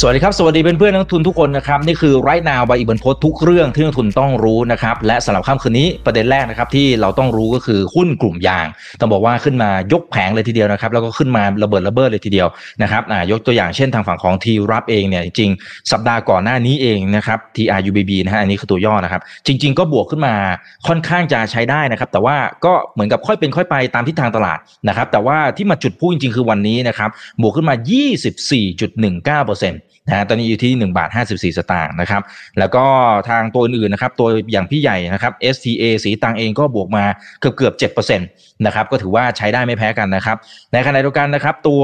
สวัสดีครับ สวัสดีเพื่อนเพื่อนนักทุนทุกคนนะครับ นี่คือไรนาวใบอิบันพศทุกเรื่องที่นักทุนต้องรู้นะครับ และสำหรับค่ำคืนนี้ประเด็นแรกนะครับที่เราต้องรู้ก็คือหุ้นกลุ่มยาง ต้องบอกว่าขึ้นมายกแผงเลยทีเดียวนะครับ แล้วก็ขึ้นมาระเบิดระเบ้อเลยทีเดียวนะครับยกตัวอย่างเช่นทางฝั่งของทีรับเองเนี่ยจริงสัปดาห์ก่อนหน้านี้เองนะครับ TRUBB นะฮะอันนี้คือตัวย่อนะครับ จริง ๆ ก็บวกขึ้นมาค่อนข้างจะใช้ได้นะครับ แต่ว่าก็เหมือนกับค่อยเป็นค่อยไปตามทิศทางตลาดนะครับ แต่ว่าที่มาจุดพุ่งจริงๆคือวันนี้นะครับบวกขึ้นมา 24.19%นะฮะตอนนี้อยู่ที่1บาท54 สตางค์นะครับแล้วก็ทางตัวอื่นๆนะครับตัวอย่างพี่ใหญ่นะครับ STA สีตังเองก็บวกมาเกือบเกือบ7%นะครับก็ถือว่าใช้ได้ไม่แพ้กันนะครับในขณะเดียวกันนะครับตัว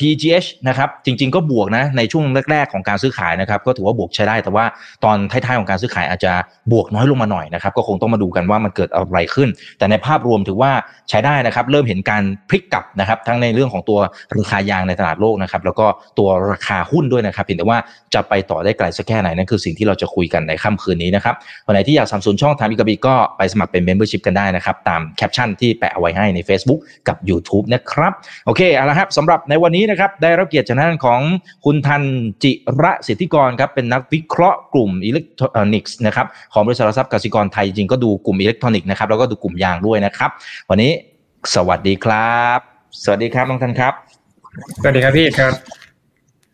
TGH นะครับจริง ๆ ก็บวกนะในช่วงแรก ๆ ของการซื้อขายนะครับก็ถือว่าบวกใช้ได้ แต่ว่าตอนท้ายๆของการซื้อขายอาจจะบวกน้อยลงมาหน่อยนะครับก็คงต้องมาดูกันว่ามันเกิดอะไรขึ้น แต่ในภาพรวมถือว่าใช้ได้นะครับเริ่มเห็นการพลิกกลับนะครับทั้งในเรื่องของตัวราคายางในตลาดโลกนะครับแล้วก็ตัวราคาหุ้นด้วยนะครับเพียงแต่ว่าจะไปต่อได้ไกลสักแค่ไหนนั่นคือสิ่งที่เราจะคุยกันในค่ำคืนนี้นะครับวันไหนที่อยากสนับสนุนช่องทางอีกบีก็ไปสมัครเป็น Membership กันได้นะครับตามแคปชั่นที่แปะเอาไว้ให้ใน Facebook กับ YouTube นะครับโอเคเอาละครับสำหรับในวันนี้นะครับได้รับเกียรติจากท่านของคุณทันจิระสิทธิกรครับเป็นนักวิเคราะห์กลุ่มอิเล็กทรอนิกส์นะครับของบริษัทหลักทรัพย์กสิกรไทยจริงก็ดูกลุ่มอิเล็กทรอนิกส์นะครับแล้วก็ดูกลุ่มยางด้วยนะครับ วันนี้สวัสดีครับ สวัสดีครับน้องทันครับ สวัสดีครับพี่ครับ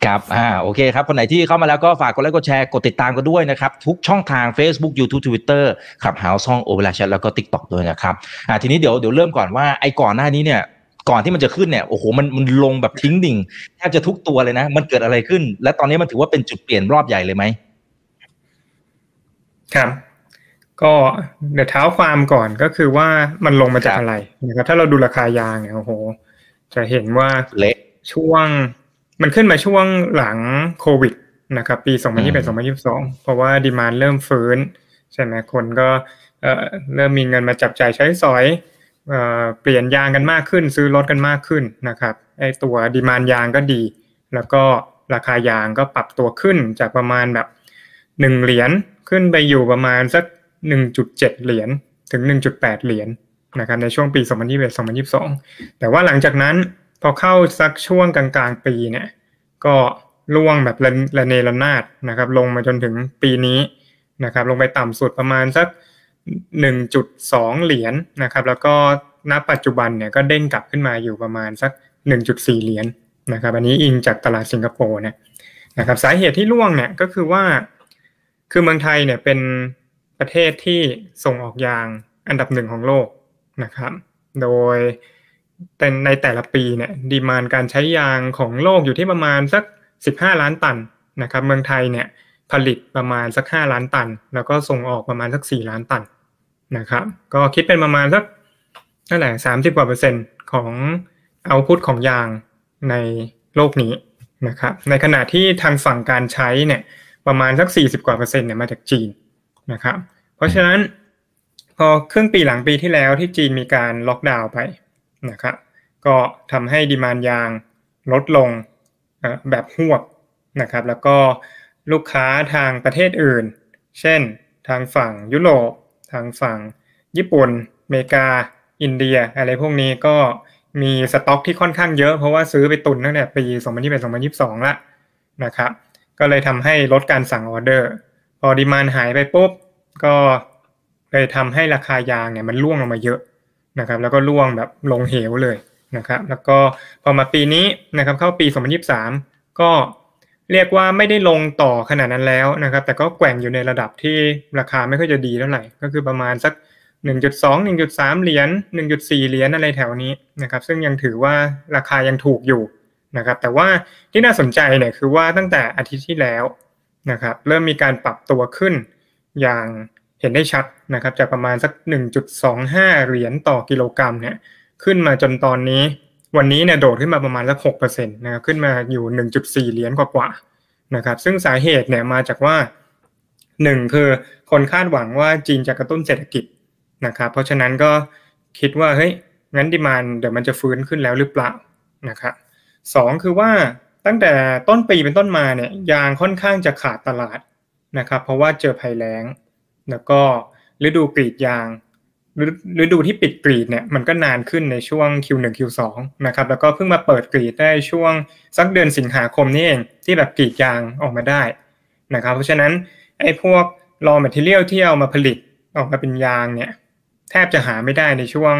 ครับอ่าโอเคครับ คนไหนที่เข้ามาแล้วก็ฝากกดไลค์กดแชร์กดติดตามกันด้วยนะครับ ทุกช่องทาง Facebook YouTube Twitter Clubhouse ช่อง OpenChat แล้วก็ TikTok ด้วยนะครับอ่าทีนี้เดี๋ยวเดี๋ยวเริ่มก่อนว่าไอ้ก่อนหน้านี้เนี่ย ก่อนที่มันจะขึ้นเนี่ยโอ้โหมันมันลงแบบทิ้งดิ่งแทบจะทุกตัวเลยนะ มันเกิดอะไรขึ้น และตอนนี้มันถือว่าเป็นจุดเปลี่ยนรอบใหญ่เลยไหมครับก็เดี๋ยวเท้าความก่อนก็คือว่ามันลงมาจากอะไรนะครับถ้าเราดูราคายางเนี่ยโอ้โห จะเห็นว่าเละช่วง มันขึ้นมาช่วงหลังโควิดนะครับ ปี 2021-2022 เพราะว่าดีมานเริ่มฟื้น ใช่ไหมคนก็เอ่อเริ่มมีเงินมาจับจ่ายใช้สอย เปลี่ยนยางกันมากขึ้น ซื้อรถกันมากขึ้นนะครับไอตัวดีมานยางก็ดี แล้วก็ราคายางก็ปรับตัวขึ้นจากประมาณแบบหนึ่งเหรียญขึ้นไปอยู่ประมาณสัก1.7เหรียญถึง1.8เหรียญนะครับในช่วงปี2021-2022แต่ว่าหลังจากนั้นพอเข้าสักช่วงกลางๆปีเนี่ยก็ล่วงแบบระเนระนาดนะครับลงมาจนถึงปีนี้นะครับลงไปต่ำสุดประมาณสัก 1.2 เหรียญนะครับ แล้วก็ณปัจจุบันเนี่ยก็เด้งกลับขึ้นมาอยู่ประมาณสัก 1.4 เหรียญนะครับ อันนี้อิงจากตลาดสิงคโปร์นี่ยนะครับ สาเหตุที่ล่วงเนี่ยก็คือว่า คือเมืองไทยเนี่ยเป็นประเทศที่ส่งออกยางอันดับหนึ่งของโลกนะครับ โดยแต่ในแต่ละปีเนี่ยดีมานการใช้ยางของโลกอยู่ที่ประมาณสัก 15 ล้านตันนะครับ เมืองไทยเนี่ย ผลิตประมาณสัก 5 ล้านตัน แล้วก็ส่งออกประมาณสัก 4 ล้านตันนะครับ ก็คิดเป็นประมาณสักนั่นแหละ30กว่าเปอร์เซ็นต์ของเอาพุทของยางในโลกนี้นะครับ ในขณะที่ทางฝั่งการใช้เนี่ยประมาณสัก 40 กว่าเปอร์เซ็นต์เนี่ยมาจากจีนนะครับ เพราะฉะนั้นพอครึ่งปีหลังปีที่แล้วที่จีนมีการล็อกดาวน์ไปนะครับ ก็ทำให้ดีมานยางลดลงแบบหวบนะครับ แล้วก็ ลูกค้าทางประเทศอื่น เช่น ทางฝั่งยุโรป ทางฝั่งญี่ปุ่นอเมริกา อินเดีย อะไรพวกนี้ก็มีสต็อกที่ค่อนข้างเยอะเพราะว่าซื้อไปตุนตั้งแต่ปี 2021-2022 ละนะครับ ก็เลยทำให้ลดการสั่งออเดอร์ พอดีมานหายไปปุ๊บ ก็เลยทำให้ราคายางเนี่ยมันร่วงลงมาเยอะนะครับ แล้วก็ร่วงแบบลงเหวเลยนะครับ แล้วก็พอมาปีนี้นะครับเข้าปี 2023 ก็ เรียกว่าไม่ได้ลงต่อขนาดนั้นแล้วนะครับ แต่ก็แกว่งอยู่ในระดับที่ราคาไม่ค่อยจะดีเท่าไหร่ ก็คือประมาณสัก 1.2 1.3 เหรียญ1.4 เหรียญอะไรแถวนี้นะครับ ซึ่งยังถือว่าราคายังถูกอยู่นะครับ แต่ว่าที่น่าสนใจเนี่ยคือว่าตั้งแต่อาทิตย์ที่แล้วนะครับ เริ่มมีการปรับตัวขึ้นอย่างเห็นได้ชัดนะครับ จากประมาณสัก 1.25 เหรียญต่อกิโลกรัมเนี่ยขึ้นมาจนตอนนี้วันนี้เนี่ยโดดขึ้นมาประมาณสักหกเปอร์เซ็นต์นะครับขึ้นมาอยู่หนึ่งจุดสี่เหรียญกว่า นะครับซึ่งสาเหตุเนี่ยมาจากว่าหนึ่งคือคนคาดหวังว่าจีนจะกระตุ้นเศรษฐกิจนะครับเพราะฉะนั้นก็คิดว่าเฮ้ยงั้นดีมานเดี๋ยวมันจะฟื้นขึ้นแล้วหรือเปล่านะครับสองคือว่าตั้งแต่ต้นปีเป็นต้นมาเนี่ยยางค่อนข้างจะขาดตลาดนะครับเพราะว่าเจอภัยแล้ง แล้วก็ฤดูกรีดยาง ฤดูที่ปิดกรีดเนี่ยมันก็นานขึ้นในช่วง Q1 Q2 นะครับแล้วก็เพิ่งมาเปิดกรีดได้ช่วงสักเดือนสิงหาคมนี่เองที่แบบกรีดยางออกมาได้นะครับเพราะฉะนั้นไอ้พวก raw material ที่เอามาผลิตออกมาเป็นยางเนี่ยแทบจะหาไม่ได้ในช่วง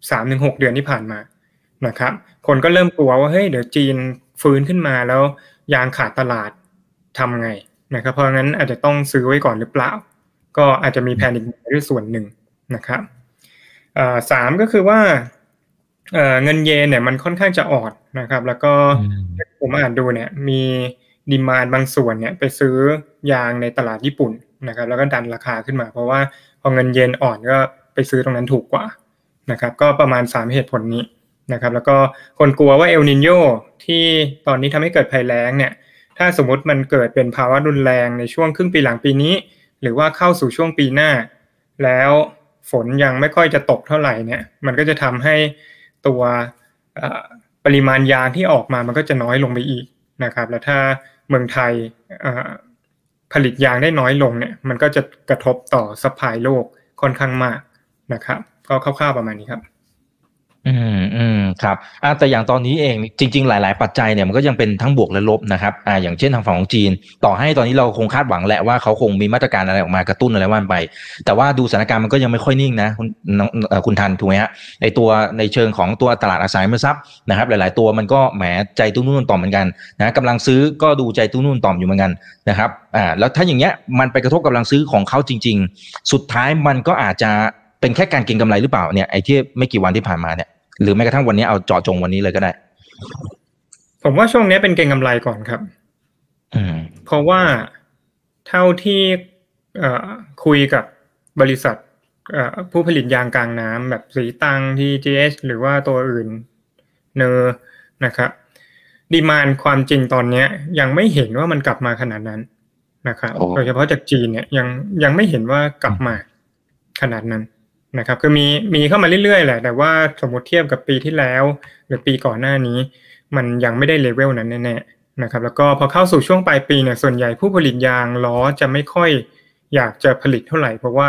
3-6 เดือนที่ผ่านมานะครับคนก็เริ่มกลัวว่าเฮ้ยเดี๋ยวจีนฟื้นขึ้นมาแล้วยางขาดตลาดทำไงนะครับเพราะงั้นอาจจะต้องซื้อไว้ก่อนหรือเปล่า ก็อาจจะมีแพนิคด้วยส่วนหนึ่ง นะครับสามก็คือว่าเงินเยนเนี่ยมันค่อนข้างจะอ่อนนะครับ แล้วก็ผมอ่านดูเนี่ยมีดีมานบางส่วนเนี่ยไปซื้อยางในตลาดญี่ปุ่นนะครับ แล้วก็ดันราคาขึ้นมา เพราะว่าพอเงินเยนอ่อนก็ไปซื้อตรงนั้นถูกกว่านะครับ ก็ประมาณ 3 เหตุผลนี้นะครับ แล้วก็คนกลัวว่าเอลนินโยที่ตอนนี้ทำให้เกิดภัยแล้งเนี่ย ถ้าสมมติมันเกิดเป็นภาวะรุนแรงในช่วงครึ่งปีหลังปีนี้ หรือว่าเข้าสู่ช่วงปีหน้า แล้ว ฝนยังไม่ค่อยจะตกเท่าไหร่เนี่ย มันก็จะทำให้ตัวปริมาณยางที่ออกมามันก็จะน้อยลงไปอีกนะครับ แล้วถ้าเมืองไทยผลิตยางได้น้อยลงเนี่ย มันก็จะกระทบต่อสปายโลกค่อนข้างมากนะครับ ก็คร่าวๆประมาณนี้ครับ อืม ครับแต่อย่างตอนนี้เองจริง ๆ หลาย ๆ ปัจจัยเนี่ยมันก็ยังเป็นทั้งบวกและลบนะครับอ่าอย่างเช่นทางฝั่งของจีน ต่อให้ตอนนี้เราคงคาดหวังแหละว่าเขาคงมีมาตรการอะไรออกมากระตุ้นอะไรว่านไป แต่ว่าดูสถานการณ์มันก็ยังไม่ค่อยนิ่งนะคุณคุณทันถูกไหมฮะในตัวในเชิงของตัวตลาดอสังหาริมทรัพย์นะครับ หลาย ๆ ตัวมันก็แหมใจตุ้นุ่นต่อมเหมือนกันนะกำลังซื้อก็ดูใจตุ้นุ่นต่อมอยู่เหมือนกันนะครับอ่าแล้วถ้าอย่างเงี้ยมันไปกระทบกำลังซื้อของเขาจริง ๆ สุดท้ายมันก็อาจจะเป็นแค่การเก็งกำไรหรือเปล่าเนี่ยไอ้ที่ไม่กี่วันที่ผ่านมาเนี่ย หรือแม้กระทั่งวันนี้เอาเจาะจงวันนี้เลยก็ได้ ผมว่าช่วงนี้เป็นเก็งกำไรก่อนครับเพราะว่าเท่าที่คุยกับบริษัทผู้ผลิตยางกลางน้ำแบบสีตังทีจีเอหรือว่าตัวอื่นเนอนะครับ demand ความจริงตอนนี้ยังไม่เห็นว่ามันกลับมาขนาดนั้นนะครับโดยเฉพาะจากจีนเนี่ยยังยังไม่เห็นว่ากลับมาขนาดนั้น นะครับคือมีมีเข้ามาเรื่อยๆแหละ แต่ว่าสมมติเทียบกับปีที่แล้ว หรือปีก่อนหน้านี้ มันยังไม่ได้เลเวลนั้นแน่ๆนะครับ แล้วก็พอเข้าสู่ช่วงปลายปีเนี่ยส่วนใหญ่ผู้ผลิตยางล้อจะไม่ค่อยอยากจะผลิตเท่าไหร่ เพราะว่า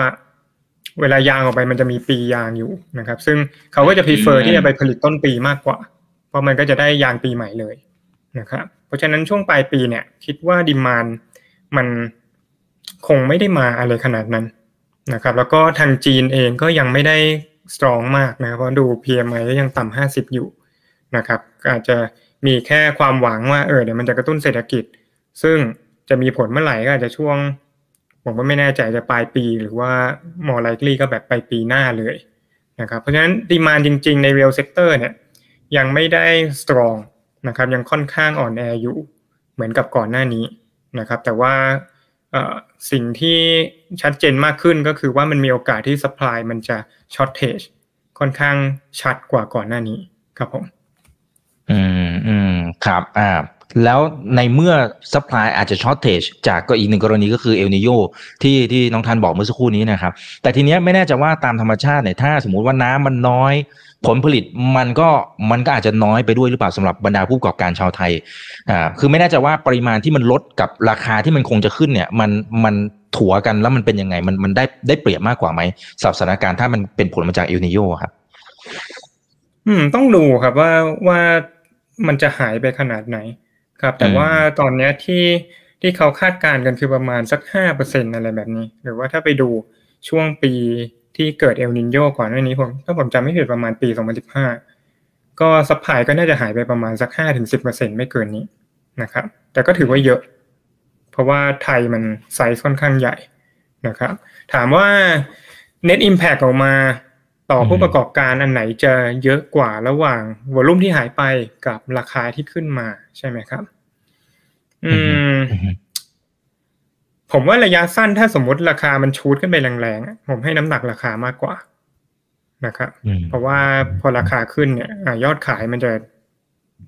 เวลายางออกไปมันจะมีปียางอยู่นะครับ ซึ่งเขาก็จะพ r เฟอร์ที่จะไปผลิตต้นปีมากกว่า เพราะมันก็จะได้ยางปีใหม่เลยนะครับ เพราะฉะนั้นช่วงปลายปีเนี่ย คิดว่าดิมานมันคงไม่ได้มาอะไรขนาดนั้น นะครับ แล้วก็ทางจีนเองก็ยังไม่ได้สตรองมากนะเพราะดู PMI ก็ยังต่ำห้าสิบอยู่นะครับอาจจะมีแค่ความหวังว่าเออเดี๋ยวมันจะกระตุ้นเศรษฐกิจ ซึ่งจะมีผลเมื่อไหร่ก็อาจจะช่วง ผมก็ไม่แน่ใจจะปลายปีหรือว่ามอลไลกลี่ก็แบบปลายปีหน้าเลยนะครับเพราะฉะนั้นดีมานจริง ๆใน real sector เนี่ยยังไม่ได้สตรองนะครับยังค่อนข้างอ่อนแออยู่เหมือนกับก่อนหน้านี้นะครับแต่ว่า สิ่งที่ชัดเจนมากขึ้นก็คือว่ามันมีโอกาสที่สป라이มันจะช็อตเทจค่อนข้างชัดกว่าก่อนหน้านี้ครับผม อืมอืมครับอ่า แล้วในเมื่อ supply อาจจะ shortage จากก็อีกหนึ่งกรณีก็คือเอลนีโญที่ที่น้องทันบอกเมื่อสักครู่นี้นะครับ แต่ทีเนี้ยไม่แน่ใจว่าตามธรรมชาติเนี่ยถ้าสมมุติว่าน้ำมันน้อย ผลผลิตมันก็มันก็อาจจะน้อยไปด้วยหรือเปล่าสำหรับบรรดาผู้ประกอบการชาวไทยอ่าคือไม่แน่ใจว่าปริมาณที่มันลดกับราคาที่มันคงจะขึ้นเนี่ยมันมันถัวกันแล้วมันเป็นยังไงมันมันได้ได้เปรียบมากกว่าไหมสถานการณ์ถ้ามันเป็นผลมาจากเอลนีโญครับ อืมต้องดูครับว่าว่ามันจะหายไปขนาดไหน ครับ แต่ว่าตอนนี้ที่ที่เขาคาดการณ์กันคือประมาณสักห้าเปอร์เซ็นอะไรแบบนี้ หรือว่าถ้าไปดูช่วงปีที่เกิดเอลนีโญก่อนหน้านี้ผมถ้าผมจำไม่ผิดประมาณปี2015ก็ supply ก็น่าจะหายไปประมาณสัก5-10%ไม่เกินนี้นะครับ แต่ก็ถือว่าเยอะ เพราะว่าไทยมันไซส์ค่อนข้างใหญ่นะครับ ถามว่า Net Impact ออกมา ต่อผู้ประกอบการอันไหนจะเยอะกว่าระหว่างวอลุ่มที่หายไปกับราคาที่ขึ้นมาใช่ไหมครับ อืม ผมว่าระยะสั้นถ้าสมมติราคามันชูดขึ้นไปแรงๆผมให้น้ำหนักราคามากกว่านะครับเพราะว่าพอราคาขึ้นเนี่ยยอดขายมันจะ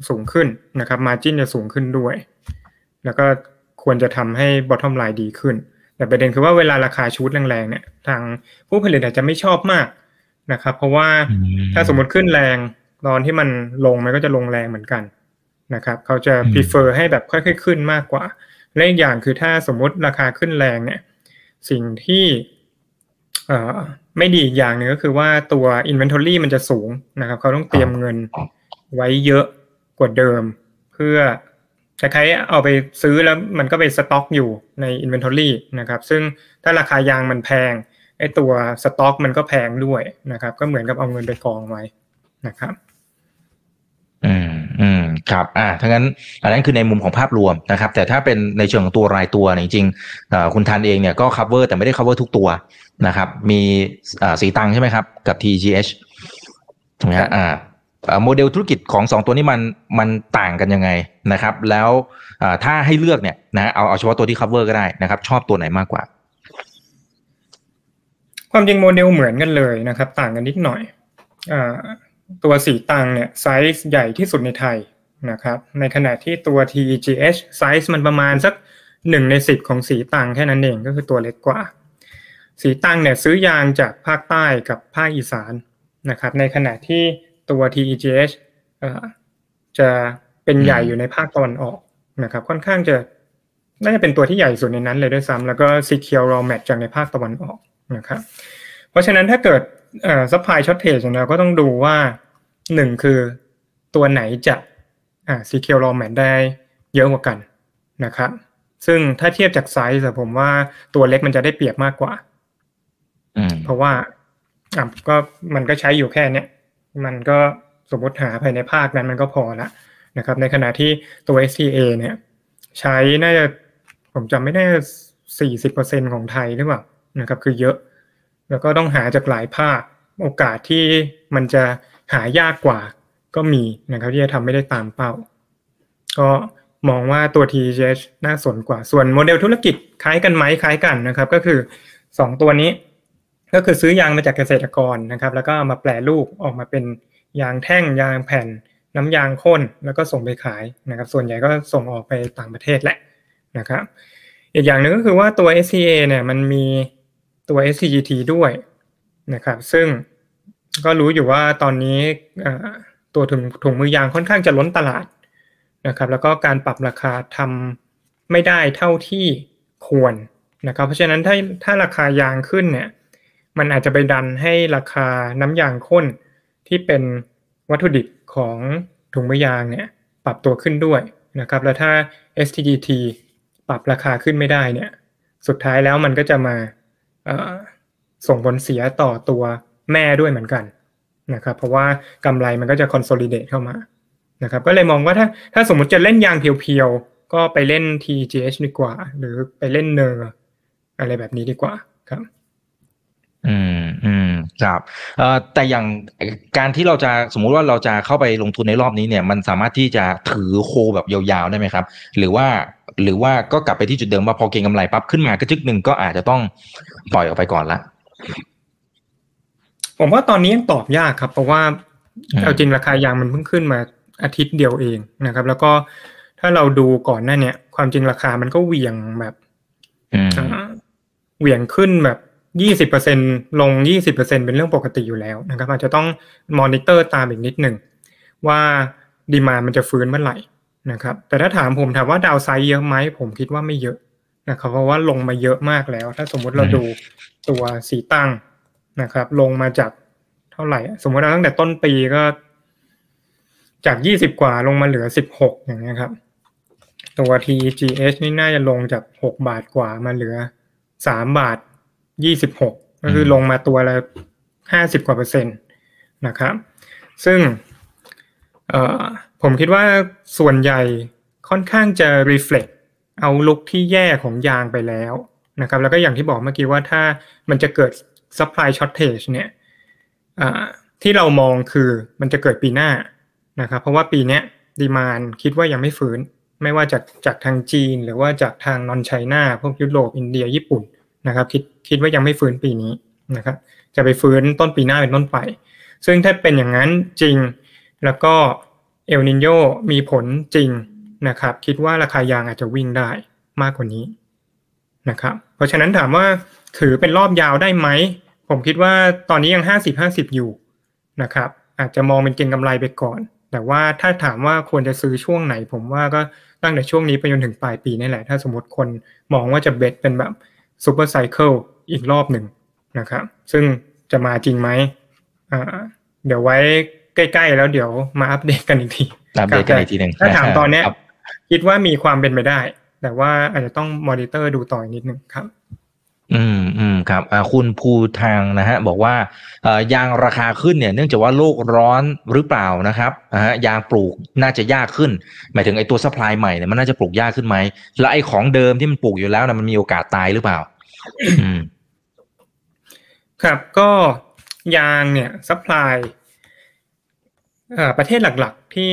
สูงขึ้นนะครับ มาจิ้นจะสูงขึ้นด้วย แล้วก็ควรจะทำให้บอททอมไลน์ดีขึ้น แต่ประเด็นคือว่าเวลาราคาชูดแรงๆเนี่ย ทางผู้ผลิตอาจจะไม่ชอบมาก นะครับ เพราะว่าถ้าสมมติขึ้นแรงตอนที่มันลงมันก็จะลงแรงเหมือนกันนะครับ เขาจะ prefer ให้แบบค่อยๆขึ้นมากกว่าและอีกอย่างคือถ้าสมมติราคาขึ้นแรงเนี่ย สิ่งที่เอ่อไม่ดีอีกอย่างหนึ่งก็คือว่าตัว Inventory มันจะสูงนะครับ เขาต้องเตรียมเงินไว้เยอะกว่าเดิม เพื่อคล้ายๆเอาไปซื้อแล้วมันก็ไปสต็อกอยู่ใน Inventory นะครับ ซึ่งถ้าราคายางมันแพง ไอ้ตัวสต็อกมันก็แพงด้วยนะครับ ก็เหมือนกับเอาเงินไปกองไว้นะครับอืมอืมครับอ่าทั้งนั้นอันนั้นคือในมุมของภาพรวมนะครับ แต่ถ้าเป็นในเชิงของตัวรายตัวเนี่ยจริงๆคุณทันเองเนี่ยก็ cover แต่ไม่ได้ cover ทุกตัวนะครับ มีอ่าสีตังใช่ไหมครับ กับ TGH ถูกไหมฮะอ่าโมเดลธุรกิจของสองตัวนี้มันมันต่างกันยังไงนะครับ แล้วอ่าถ้าให้เลือกเนี่ยนะเอาเอาเฉพาะตัวที่ cover ก็ได้นะครับ ชอบตัวไหนมากกว่า ความจริงโมเดลเหมือนกันเลยนะครับ ต่างกันนิดหน่อยอ่าตัวศรีตรังเนี่ยไซส์ใหญ่ที่สุดในไทยนะครับ ในขณะที่ตัว TEGH size มันประมาณสักหนึ่งในสิบของศรีตรังแค่นั้นเองก็คือตัวเล็กกว่า ศรีตรังเนี่ยซื้อยางจากภาคใต้กับภาคอีสานนะครับ ในขณะที่ตัว TEGH เอ่อจะเป็นใหญ่อยู่ในภาคตะวันออกนะครับ ค่อนข้างจะน่าจะเป็นตัวที่ใหญ่สุดในนั้นเลยด้วยซ้ำแล้วก็ Secure Raw Mat จากในภาคตะวันออก นะครับเพราะฉะนั้นถ้าเกิดเอ่อ supply shortage ของเราก็ต้องดูว่าหนึ่งคือตัวไหนจะอ่า secure raw mat ได้เยอะกว่ากันนะครับซึ่งถ้าเทียบจากไซส์อะผมว่าตัวเล็กมันจะได้เปรียบมากกว่าอืมเพราะว่าอะก็มันก็ใช้อยู่แค่เนี้ยมันก็สมมติหาภายในภาคนั้นมันก็พอละนะครับ ในขณะที่ตัว STA เนี่ย ใช้น่าจะผมจำไม่ได้สี่สิบเปอร์เซ็นของไทยหรือเปล่า นะครับคือเยอะ แล้วก็ต้องหาจากหลายภาคโอกาสที่มันจะหายากกว่าก็มีนะครับที่จะทำไม่ได้ตามเป้า ก็มองว่าตัว TGH น่าสนกว่า ส่วนโมเดลธุรกิจคล้ายกันไหมคล้ายกันนะครับ ก็คือ 2 ตัวนี้ ก็คือซื้อยางมาจากเกษตรกรนะครับ แล้วก็มาแปลรูปออกมาเป็นยางแท่งยางแผ่น น้ำยางข้นแล้วก็ส่งไปขายนะครับ ส่วนใหญ่ก็ส่งออกไปต่างประเทศแหละนะครับ อีกอย่างหนึ่งก็คือว่าตัว SCA เนี่ยมันมี ตัว SGT ด้วยนะครับ ซึ่งก็รู้อยู่ว่าตอนนี้ตัวถุงถุงมือยางค่อนข้างจะล้นตลาดนะครับ แล้วก็การปรับราคาทำไม่ได้เท่าที่ควรนะครับ เพราะฉะนั้นถ้าถ้าราคายางขึ้นเนี่ย มันอาจจะไปดันให้ราคาน้ำยางข้นที่เป็นวัตถุดิบของถุงมือยางเนี่ย ปรับตัวขึ้นด้วยนะครับ แล้วถ้า STGT ปรับราคาขึ้นไม่ได้เนี่ย สุดท้ายแล้วมันก็จะมา ส่งผลเสียต่อตัวแม่ด้วยเหมือนกันนะครับ เพราะว่ากำไรมันก็จะ consolidate เข้ามานะครับ ก็เลยมองว่าถ้าถ้าสมมติจะเล่นยางเพียวๆ ก็ไปเล่น TGH ดีกว่า หรือไปเล่นเนอร์อะไรแบบนี้ดีกว่าครับอืมอืมครับเอ่อแต่อย่างการที่เราจะสมมุติว่าเราจะเข้าไปลงทุนในรอบนี้เนี่ย มันสามารถที่จะถือโคแบบยาวๆได้ไหมครับ หรือว่า หรือว่าก็กลับไปที่จุดเดิมว่าพอเก็งกำไรปั๊บขึ้นมากระจึกหนึ่งก็อาจจะต้องปล่อยออกไปก่อนละผมว่าตอนนี้ยังตอบยากครับ เพราะว่าอืมเอาจริงราคายางมันเพิ่งขึ้นมาอาทิตย์เดียวเองนะครับ แล้วก็ถ้าเราดูก่อนหน้าเนี้ยความจริงราคามันก็เหวี่ยงแบบอืมอ่าเหวี่ยงขึ้นแบบยี่สิบเปอร์เซ็นลงยี่สิบเปอร์เซ็นเป็นเรื่องปกติอยู่แล้วนะครับ อาจจะต้องมอนิเตอร์ตามอีกนิดหนึ่งว่า demand มันจะฟื้นเมื่อไหร่ นะครับ แต่ถ้าถามผมถามว่า downside เยอะไหมผมคิดว่าไม่เยอะนะครับ เพราะว่าลงมาเยอะมากแล้ว ถ้าสมมุติเราดูตัวสีตั้งนะครับ ลงมาจากเท่าไหร่ สมมติเราตั้งแต่ต้นปีก็ จากยี่สิบกว่าลงมาเหลือสิบหกอย่างเงี้ยครับ ตัว TGH นี่น่าจะลงจากหกบาทกว่ามาเหลือสามบาทยี่สิบหกก็คือลงมาตัวละห้าสิบกว่าเปอร์เซ็นต์นะครับ ซึ่งเอ่อ ผมคิดว่าส่วนใหญ่ค่อนข้างจะ reflect เอาลุกที่แย่ของยางไปแล้วนะครับ แล้วก็อย่างที่บอกเมื่อกี้ว่าถ้ามันจะเกิด supply shortage เนี่ยที่เรามองคือมันจะเกิดปีหน้านะครับ เพราะว่าปีนี้ดีมานคิดว่ายังไม่ฟื้น ไม่ว่าจากจากทางจีน หรือว่าจากทางนอนไชน่าพวกยุโรปอินเดียญี่ปุ่นนะครับ คิดคิดว่ายังไม่ฟื้นปีนี้นะครับ จะไปฟื้นต้นปีหน้าเป็นต้นไป ซึ่งถ้าเป็นอย่างนั้นจริงแล้วก็ เอลนินโยมีผลจริงนะครับ คิดว่าราคายางอาจจะวิ่งได้มากกว่านี้นะครับ เพราะฉะนั้นถามว่าถือเป็นรอบยาวได้ไหม ผมคิดว่าตอนนี้ยังห้าสิบห้าสิบอยู่นะครับ อาจจะมองเป็นเก็งกำไรไปก่อน แต่ว่าถ้าถามว่าควรจะซื้อช่วงไหน ผมว่าก็ตั้งแต่ช่วงนี้ไปจนถึงปลายปีนี่แหละ ถ้าสมมติคนมองว่าจะเบ็ดเป็นแบบซูเปอร์ไซเคิลอีกรอบหนึ่งนะครับ ซึ่งจะมาจริงไหมเดี๋ยวไว้ ใกล้ๆแล้วเดี๋ยวมาอัปเดตกันอีกทีอัปเดตกันอีกทีหนึ่งถ้าถามตอนเนี้ยครับคิดว่ามีความเป็นไปได้ แต่ว่าอาจจะต้องมอนิเตอร์ดูต่ออีกนิดนึงครับ อืมอืมครับอ่าคุณภูทางนะฮะ บอกว่าเอ่อยางราคาขึ้นเนี่ย เนื่องจากว่าโลกร้อนหรือเปล่านะครับอ่ายางปลูกน่าจะยากขึ้น หมายถึงไอ้ตัว supply ใหม่เนี่ยมันน่าจะปลูกยากขึ้นไหมแล้วไอ้ของเดิมที่มันปลูกอยู่แล้วนะมันมีโอกาสตายหรือเปล่า อืม ครับก็ยางเนี่ย supply ประเทศหลักๆ ที่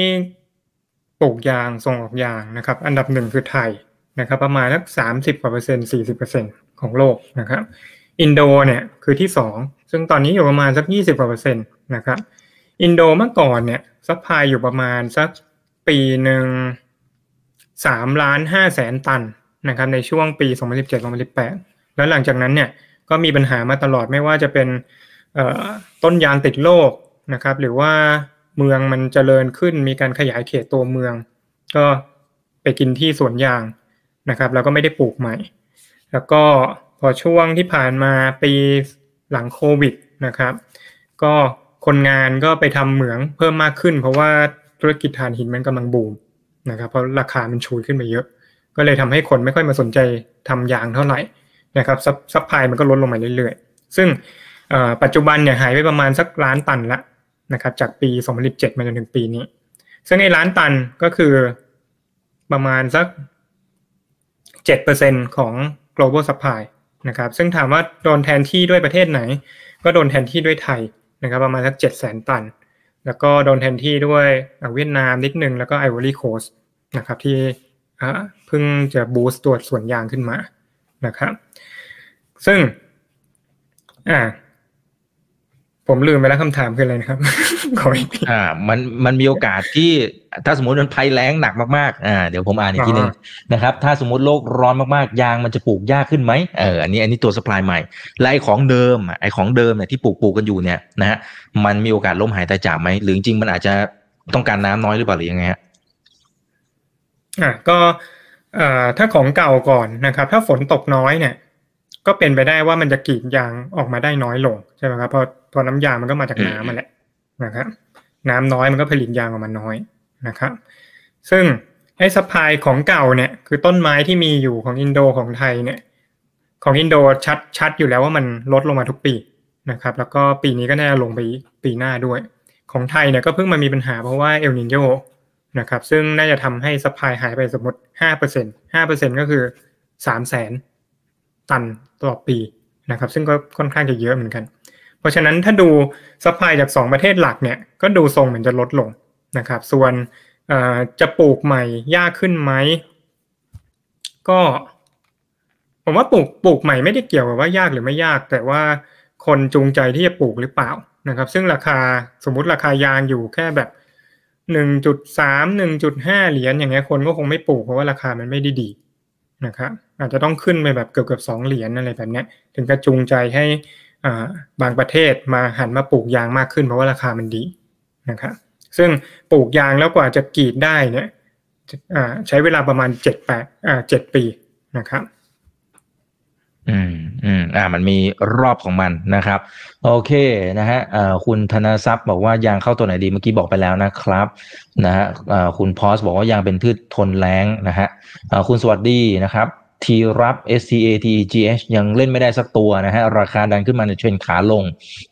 ปลูกยางส่งออกยางนะครับ อันดับหนึ่งคือไทยนะครับ ประมาณสักสามสิบกว่าเปอร์เซ็นต์สี่สิบเปอร์เซ็นต์ของโลกนะครับ อินโดเนี่ยคือที่สองซึ่งตอนนี้อยู่ประมาณสักยี่สิบกว่าเปอร์เซ็นต์นะครับอินโดเมื่อก่อนเนี่ยsupply อยู่ประมาณสักปีหนึ่งสามล้านห้าแสนตันนะครับในช่วงปีสองพันสิบเจ็ดสองพันสิบแปดแล้วหลังจากนั้นเนี่ยก็มีปัญหามาตลอดไม่ว่าจะเป็นต้นยางติดโรคนะครับหรือว่า เมืองมันเจริญขึ้นมีการขยายเขตตัวเมือง ก็ไปกินที่สวนยางนะครับ แล้วก็ไม่ได้ปลูกใหม่ แล้วก็พอช่วงที่ผ่านมาปีหลังโควิดนะครับ ก็คนงานก็ไปทำเหมืองเพิ่มมากขึ้น เพราะว่าธุรกิจถ่านหินมันกำลังบูมนะครับเพราะราคามันชูขึ้นไปเยอะ ก็เลยทำให้คนไม่ค่อยมาสนใจทำยางเท่าไหร่นะครับซัพพลายมันก็ลดลงมาเรื่อยๆ ซึ่งปัจจุบันเนี่ยหายไปประมาณสักล้านตันละ นะครับจากปี 2017 มาจนถึงปีนี้ ซึ่งไอ้ล้านตันก็คือประมาณสัก 7%ของ global supply นะครับซึ่งถามว่าโดนแทนที่ด้วยประเทศไหน ก็โดนแทนที่ด้วยไทยนะครับประมาณสัก 700,000 ตัน แล้วก็โดนแทนที่ด้วยเวียดนามนิดนึงแล้วก็ไอวอรี่โคสนะครับที่เพิ่งจะบูสต์ตัวส่วนยางขึ้นมานะครับ ซึ่งอ่า ผมลืมไปแล้วคำถามคืออะไรนะครับขออีกทีอ่า มันมันมีโอกาสที่ถ้าสมมติมันภัยแล้งหนักมากๆอ่าเดี๋ยวผมอ่านอีกทีหนึงนะครับ ถ้าสมมติโลกร้อนมากๆยางมันจะปลูกยากขึ้นไหมเอออันนี้อันนี้ตัวสป라이ใหม่และไอของเดิมไอของเดิมเนี่ยที่ปลูกปลูกกันอยู่เนี่ยนะฮะมันมีโอกาสล้มหายตายจากไหมหรือจริงๆมันอาจจะต้องการน้ำน้อยหรือเปล่าหรือยังไงฮะอะก็เอ่อถ้าของเก่าก่อนนะครับ ถ้าฝนตกน้อยเนี่ย ก็เป็นไปได้ว่ามันจะกรีดยางออกมาได้น้อยลงใช่ไหมครับเพราะเพราะน้ำยางมันก็มาจากน้ำมันแหละนะครับน้ำน้อยมันก็ผลิตยางออกมาน้อยนะครับ ซึ่งไอ้สปายของเก่าเนี่ยคือต้นไม้ที่มีอยู่ของอินโดของไทยเนี่ยของอินโดชัดชัดอยู่แล้วว่ามันลดลงมาทุกปีนะครับ แล้วก็ปีนี้ก็น่าจะลงไปปีหน้าด้วย ของไทยเนี่ยก็เพิ่งมามีปัญหาเพราะว่าเอลนินโยนะครับซึ่งน่าจะทำให้สปายหายไปสมมติห้าเปอร์เซ็นห้าเปอร์เซ็นก็คือสามแสน ตันต่อปีนะครับซึ่งก็ค่อนข้างจะเยอะเหมือนกัน เพราะฉะนั้นถ้าดู supply จาก 2 ประเทศหลักเนี่ยก็ดูทรงเหมือนจะลดลงนะครับส่วนจะปลูกใหม่ยากขึ้นไหมก็ผมว่าปลูกปลูกใหม่ไม่ได้เกี่ยวกับว่ายากหรือไม่ยาก แต่ว่าคนจูงใจที่จะปลูกหรือเปล่านะครับ ซึ่งราคาสมมุติราคายางอยู่แค่แบบหนึ่งจุดสามหนึ่งจุดห้าเหรียญอย่างเงี้ยคนก็คงไม่ปลูกเพราะว่าราคามันไม่ได้ดี นะครับอาจจะต้องขึ้นไปแบบเกือบเกือบสองเหรียญอะไรแบบนี้ถึงจะจูงใจให้บางประเทศมาหันมาปลูกยางมากขึ้นเพราะว่าราคามันดีนะครับซึ่งปลูกยางแล้วกว่าจะกรีดได้เนี่ยใช้เวลาประมาณเจ็ดแปดเจ็ดปีนะครับ อืมอืมอ่ามันมีรอบของมันนะครับ โอเคนะฮะเอ่อคุณธนทรัพย์บอกว่ายางเข้าตัวไหนดีเมื่อกี้บอกไปแล้วนะครับนะฮะเอ่อคุณพอสบอกว่ายางเป็นพืชทนแล้งนะฮะเอ่อคุณสวัสดีนะครับ ทีรับ STATGH ยังเล่นไม่ได้สักตัวนะฮะราคาดันขึ้นมาในเทรนขาลง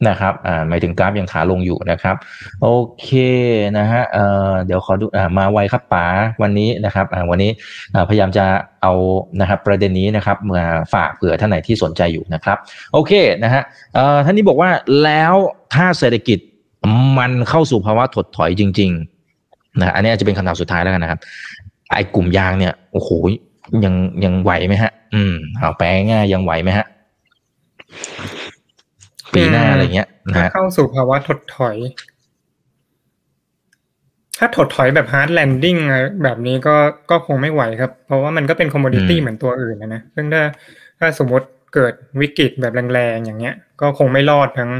นะครับอ่าหมายถึงกราฟยังขาลงอยู่นะครับ โอเคนะฮะเอ่อเดี๋ยวขอดูอ่ามาไวครับป๋าวันนี้นะครับอ่าวันนี้อ่าพยายามจะเอานะครับประเด็นนี้นะครับมาฝากเผื่อท่านไหนที่สนใจอยู่นะครับ โอเคนะฮะเอ่อท่านนี้บอกว่าแล้วถ้าเศรษฐกิจมันเข้าสู่ภาวะถดถอยจริง ๆนะอันนี้อาจจะเป็นคำถามสุดท้ายแล้วกันนะครับไอ้กลุ่มยางเนี่ยโอ้โห ยังยังไหวไหมฮะ อืมเอาแบบง่ายยังไหวไหมฮะ ปีหน้าอะไรเงี้ยนะฮะเข้าสู่ภาวะถดถอย ถ้าถดถอยแบบ hard landing แบบนี้ก็ก็คงไม่ไหวครับ เพราะว่ามันก็เป็น commodity เหมือนตัวอื่นนะนะซึ่งถ้าถ้าสมมติเกิดวิกฤตแบบแรงๆอย่างเงี้ย ก็คงไม่รอดทั้ง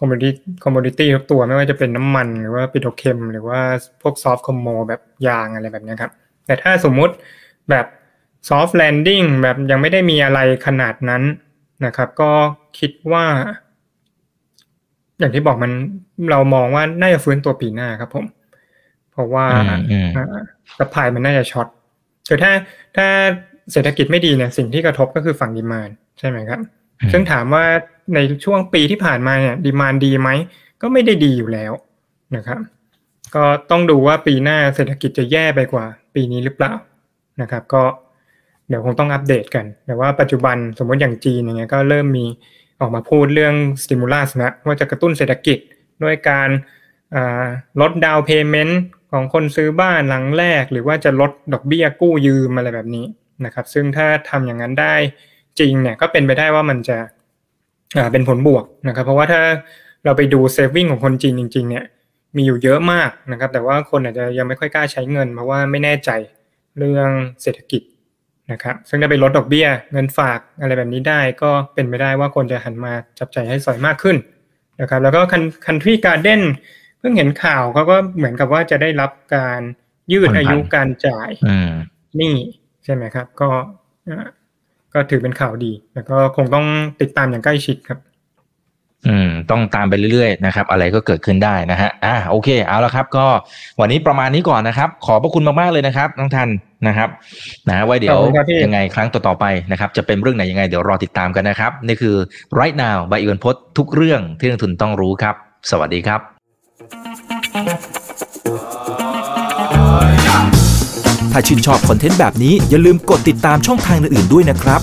commodity commodity ทุกตัวไม่ว่าจะเป็นน้ำมันหรือว่าปิโตรเคมีหรือว่าพวก soft commo แบบยางอะไรแบบนี้ครับ แต่ถ้าสมมุติแบบ soft landing แบบยังไม่ได้มีอะไรขนาดนั้นนะครับ ก็คิดว่า อย่างที่บอกมันเรามองว่าน่าจะฟื้นตัวปีหน้าครับผม เพราะว่าอืมอืมสปายมันน่าจะช็อตคือถ้าถ้าเศรษฐกิจไม่ดีเนี่ยสิ่งที่กระทบก็คือฝั่งดีมานใช่ไหมครับอืมซึ่งถามว่าในช่วงปีที่ผ่านมาเนี่ยดีมานดีไหม ก็ไม่ได้ดีอยู่แล้วนะครับ ก็ต้องดูว่าปีหน้าเศรษฐกิจจะแย่ไปกว่า ปีนี้หรือเปล่านะครับ ก็ เดี๋ยวคงต้องอัปเดตกัน แต่ว่าปัจจุบันสมมติอย่างจีนอย่างเงี้ยก็เริ่มมีออกมาพูดเรื่อง stimulus นะว่าจะกระตุ้นเศรษฐกิจด้วยการลดดาวเพย์เมนต์ของคนซื้อบ้านหลังแรก หรือว่าจะลดดอกเบี้ยกู้ยืมอะไรแบบนี้นะครับ ซึ่งถ้าทำอย่างนั้นได้จริงเนี่ยก็เป็นไปได้ว่ามันจะเป็นผลบวกนะครับ เพราะว่าถ้าเราไปดูเซฟวิ่งของคนจีนจริง ๆ เนี่ยมีอยู่เยอะมากนะครับ แต่ว่าคนอาจจะยังไม่ค่อยกล้าใช้เงิน เพราะว่าไม่แน่ใจเรื่องเศรษฐกิจ นะครับซึ่งถ้าไปลดดอกเบี้ยเงินฝากอะไรแบบนี้ได้ก็เป็นไปได้ว่าคนจะหันมาจับใจายให้สอยมากขึ้นนะครับแล้วก็คันทรีการ์เด้นเพิ่งเห็นข่าวเขาก็เหมือนกับว่าจะได้รับการยืดผ่อนผันอายุการจ่ายอืมหนี้ใช่ไหมครับ ก็อ่าก็ถือเป็นข่าวดี แล้วก็คงต้องติดตามอย่างใกล้ชิดครับ อืมต้องตามไปเรื่อยๆนะครับ อะไรก็เกิดขึ้นได้นะฮะอ่าโอเคเอาละครับ ก็วันนี้ประมาณนี้ก่อนนะครับ ขอบพระคุณมากๆเลยนะครับน้องทันนะครับนะไว้เดี๋ยวขอบคุณครับพี่ยังไงครั้งต่อๆไปนะครับ จะเป็นเรื่องไหนยังไงเดี๋ยวรอติดตามกันนะครับ นี่คือ right now ใบอีกวันพดทุกเรื่องที่นักทุนต้องรู้ครับ สวัสดีครับถ้าชื่นชอบคอนเทนต์แบบนี้อย่าลืมกดติดตามช่องทางอื่นๆด้วยนะครับ